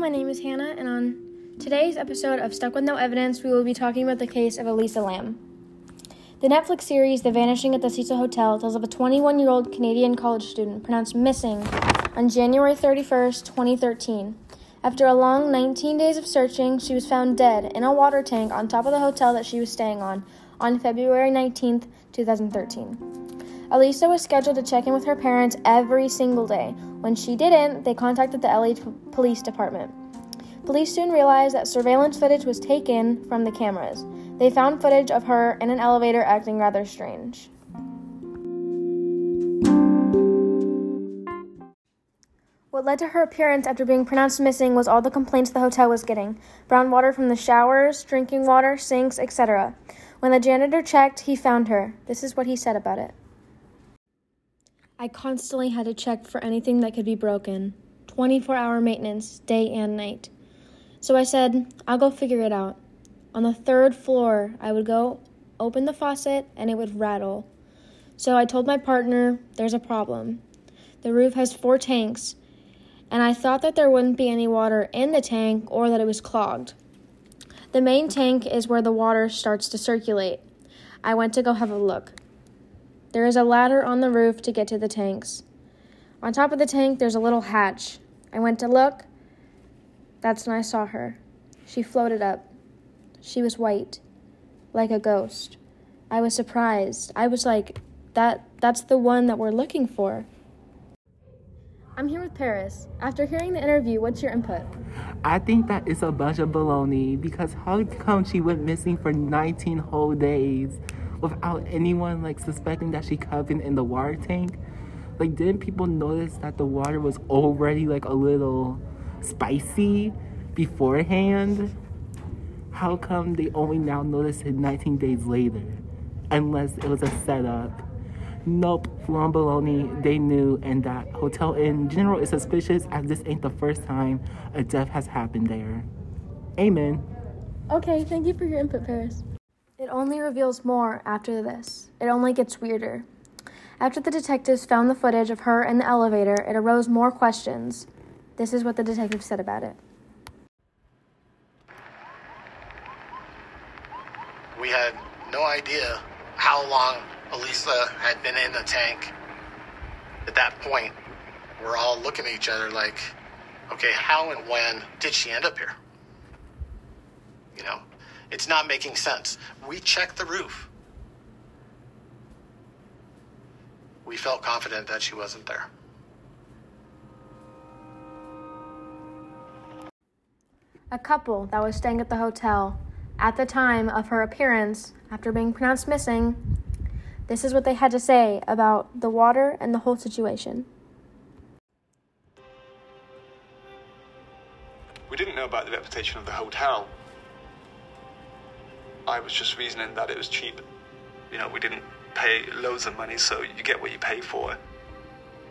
my name is Hannah, and on today's episode of Stuck with No Evidence, we will be talking about the case of Elisa Lam. The Netflix series The Vanishing at the Cecil Hotel tells of a 21 year old Canadian college student pronounced missing on January 31st, 2013. After a long 19 days of searching, she was found dead in a water tank on top of the hotel that she was staying on on February 19th, 2013. Elisa was scheduled to check in with her parents every single day. When she didn't, they contacted the LA Police Department. Police soon realized that surveillance footage was taken from the cameras. They found footage of her in an elevator acting rather strange. What led to her appearance after being pronounced missing was all the complaints the hotel was getting brown water from the showers, drinking water, sinks, etc. When the janitor checked, he found her. This is what he said about it. I constantly had to check for anything that could be broken 24 hour maintenance, day and night. So I said, I'll go figure it out. On the third floor, I would go open the faucet and it would rattle. So I told my partner, There's a problem. The roof has four tanks, and I thought that there wouldn't be any water in the tank or that it was clogged. The main tank is where the water starts to circulate. I went to go have a look. There is a ladder on the roof to get to the tanks. On top of the tank, there's a little hatch. I went to look. That's when I saw her. She floated up. She was white, like a ghost. I was surprised. I was like, that that's the one that we're looking for. I'm here with Paris. After hearing the interview, what's your input? I think that is a bunch of baloney because how come she went missing for 19 whole days without anyone like suspecting that she covered in the water tank? Like, didn't people notice that the water was already like a little spicy beforehand? How come they only now noticed it 19 days later? Unless it was a setup. Nope, Flomboloni, they knew, and that hotel in general is suspicious as this ain't the first time a death has happened there. Amen. Okay, thank you for your input, Paris. It only reveals more after this. It only gets weirder. After the detectives found the footage of her in the elevator, it arose more questions. This is what the detective said about it. We had no idea how long Elisa had been in the tank. At that point, we're all looking at each other like, okay, how and when did she end up here? You know, it's not making sense. We checked the roof. We felt confident that she wasn't there. A couple that was staying at the hotel at the time of her appearance after being pronounced missing this is what they had to say about the water and the whole situation. We didn't know about the reputation of the hotel. I was just reasoning that it was cheap. You know, we didn't pay loads of money, so you get what you pay for.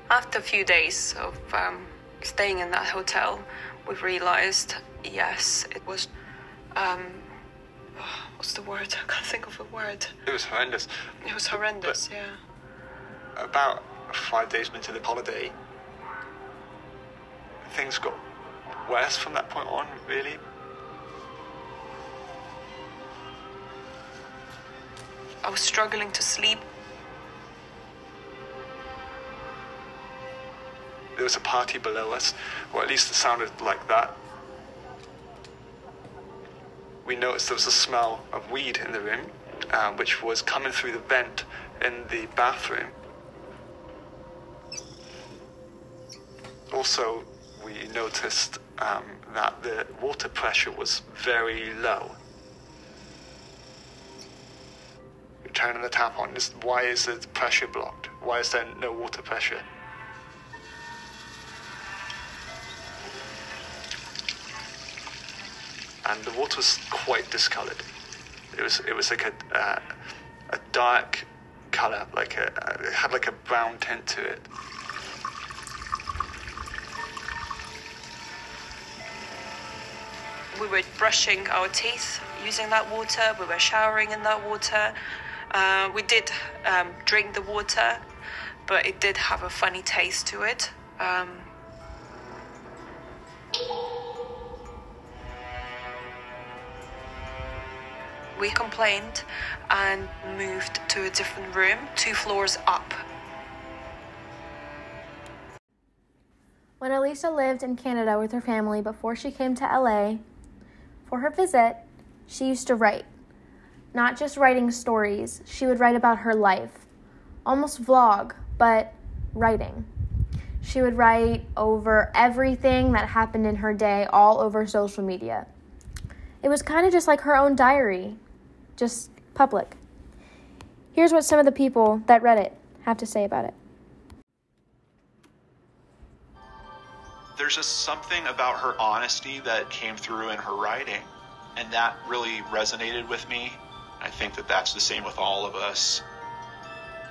After a few days of um, staying in that hotel, we realized yes, it was um, what's the word? I can't think of a word. It was horrendous. It was horrendous, But- yeah. About five days into the holiday, things got worse from that point on, really. I was struggling to sleep. There was a party below us, or at least it sounded like that. We noticed there was a smell of weed in the room, um, which was coming through the vent in the bathroom. Also, we noticed um, that the water pressure was very low. Turning the tap on, why is the pressure blocked? Why is there no water pressure? and the water was quite discolored. It was it was like a uh, a dark color, like a it had like a brown tint to it. We were brushing our teeth using that water. We were showering in that water. Uh, we did um, drink the water, but it did have a funny taste to it. Um, we complained and moved to a different room, two floors up. When Elisa lived in Canada with her family before she came to LA for her visit, she used to write. Not just writing stories, she would write about her life. Almost vlog, but writing. She would write over everything that happened in her day all over social media. It was kind of just like her own diary, just public. Here's what some of the people that read it have to say about it. there's just something about her honesty that came through in her writing, and that really resonated with me. I think that that's the same with all of us.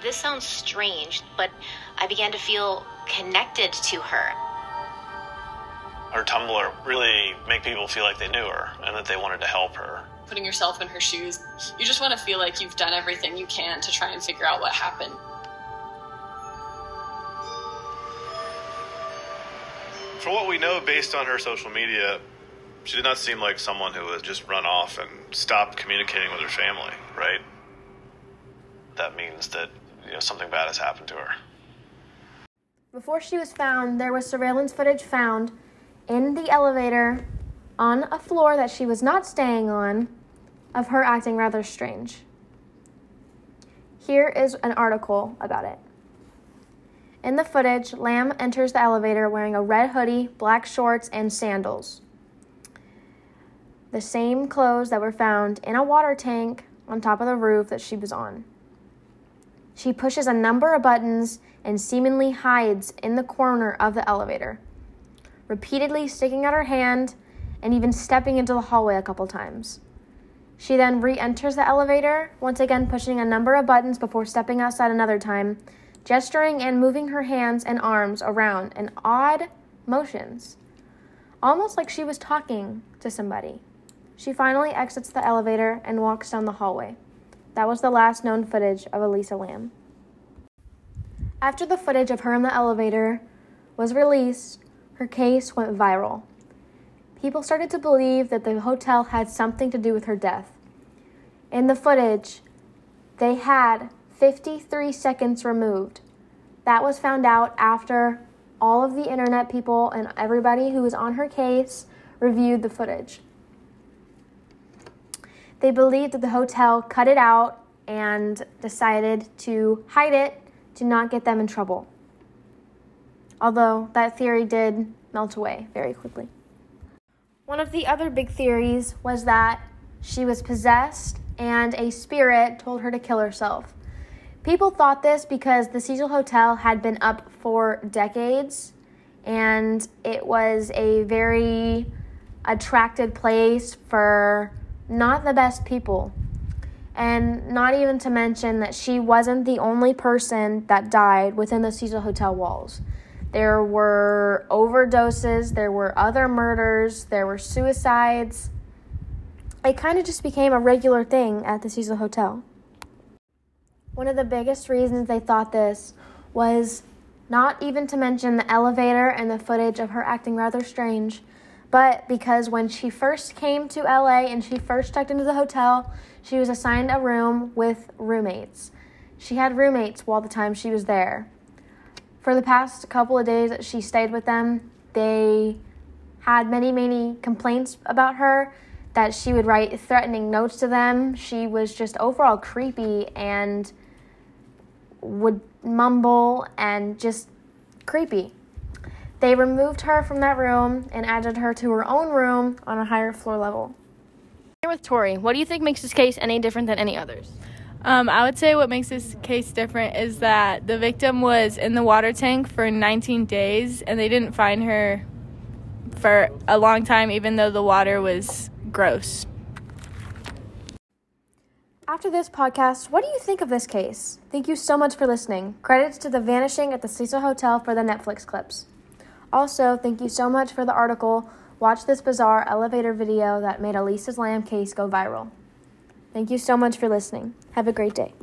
This sounds strange, but I began to feel connected to her. Her Tumblr really make people feel like they knew her and that they wanted to help her. Putting yourself in her shoes, you just want to feel like you've done everything you can to try and figure out what happened. For what we know based on her social media, she did not seem like someone who would just run off and stop communicating with her family, right? That means that you know something bad has happened to her. Before she was found, there was surveillance footage found in the elevator on a floor that she was not staying on of her acting rather strange. Here is an article about it. In the footage, Lam enters the elevator wearing a red hoodie, black shorts, and sandals. The same clothes that were found in a water tank on top of the roof that she was on. She pushes a number of buttons and seemingly hides in the corner of the elevator, repeatedly sticking out her hand and even stepping into the hallway a couple times. She then re enters the elevator, once again pushing a number of buttons before stepping outside another time gesturing and moving her hands and arms around in odd motions, almost like she was talking to somebody. She finally exits the elevator and walks down the hallway. That was the last known footage of Elisa Lam. After the footage of her in the elevator was released, her case went viral. People started to believe that the hotel had something to do with her death. In the footage, they had 53 seconds removed. That was found out after all of the internet people and everybody who was on her case reviewed the footage. They believed that the hotel cut it out and decided to hide it to not get them in trouble. Although that theory did melt away very quickly. One of the other big theories was that she was possessed and a spirit told her to kill herself. People thought this because the Cecil Hotel had been up for decades and it was a very attracted place for not the best people. And not even to mention that she wasn't the only person that died within the Cecil Hotel walls. There were overdoses, there were other murders, there were suicides. It kind of just became a regular thing at the Cecil Hotel. One of the biggest reasons they thought this was not even to mention the elevator and the footage of her acting rather strange, but because when she first came to LA and she first checked into the hotel, she was assigned a room with roommates. She had roommates while the time she was there. For the past couple of days that she stayed with them, they had many, many complaints about her that she would write threatening notes to them. She was just overall creepy and would mumble and just creepy. They removed her from that room and added her to her own room on a higher floor level. Here with Tori, what do you think makes this case any different than any others? Um, I would say what makes this case different is that the victim was in the water tank for 19 days and they didn't find her for a long time, even though the water was gross. After this podcast, what do you think of this case? Thank you so much for listening. Credits to The Vanishing at the Cecil Hotel for the Netflix clips. Also, thank you so much for the article, Watch This Bizarre Elevator Video that made Elisa's lamb case go viral. Thank you so much for listening. Have a great day.